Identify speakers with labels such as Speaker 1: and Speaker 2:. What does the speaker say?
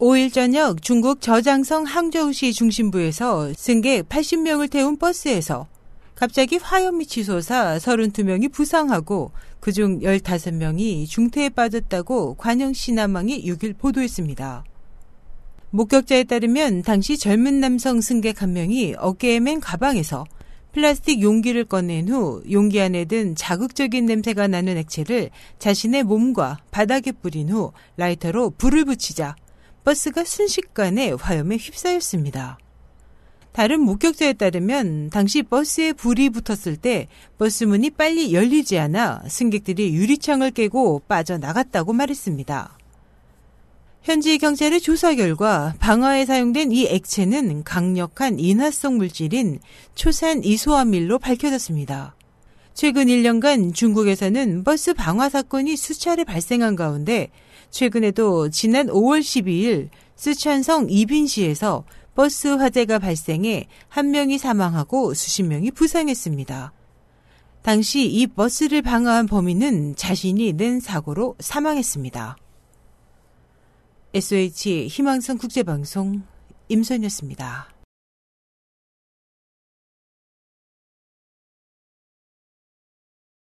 Speaker 1: 5일 저녁 중국 저장성 항저우시 중심부에서 승객 80명을 태운 버스에서 갑자기 화염이 솟아 32명이 부상하고 그중 15명이 중태에 빠졌다고 관영 신화망이 6일 보도했습니다. 목격자에 따르면 당시 젊은 남성 승객 한 명이 어깨에 맨 가방에서 플라스틱 용기를 꺼낸 후 용기 안에 든 자극적인 냄새가 나는 액체를 자신의 몸과 바닥에 뿌린 후 라이터로 불을 붙이자 버스가 순식간에 화염에 휩싸였습니다. 다른 목격자에 따르면 당시 버스에 불이 붙었을 때 버스 문이 빨리 열리지 않아 승객들이 유리창을 깨고 빠져나갔다고 말했습니다. 현지 경찰의 조사 결과 방화에 사용된 이 액체는 강력한 인화성 물질인 초산 이소아밀로 밝혀졌습니다. 최근 1년간 중국에서는 버스 방화 사건이 수차례 발생한 가운데 최근에도 지난 5월 12일 쓰촨성 이빈시에서 버스 화재가 발생해 한 명이 사망하고 수십 명이 부상했습니다. 당시 이 버스를 방화한 범인은 자신이 낸 사고로 사망했습니다. SH 희망성 국제방송 임선이었습니다.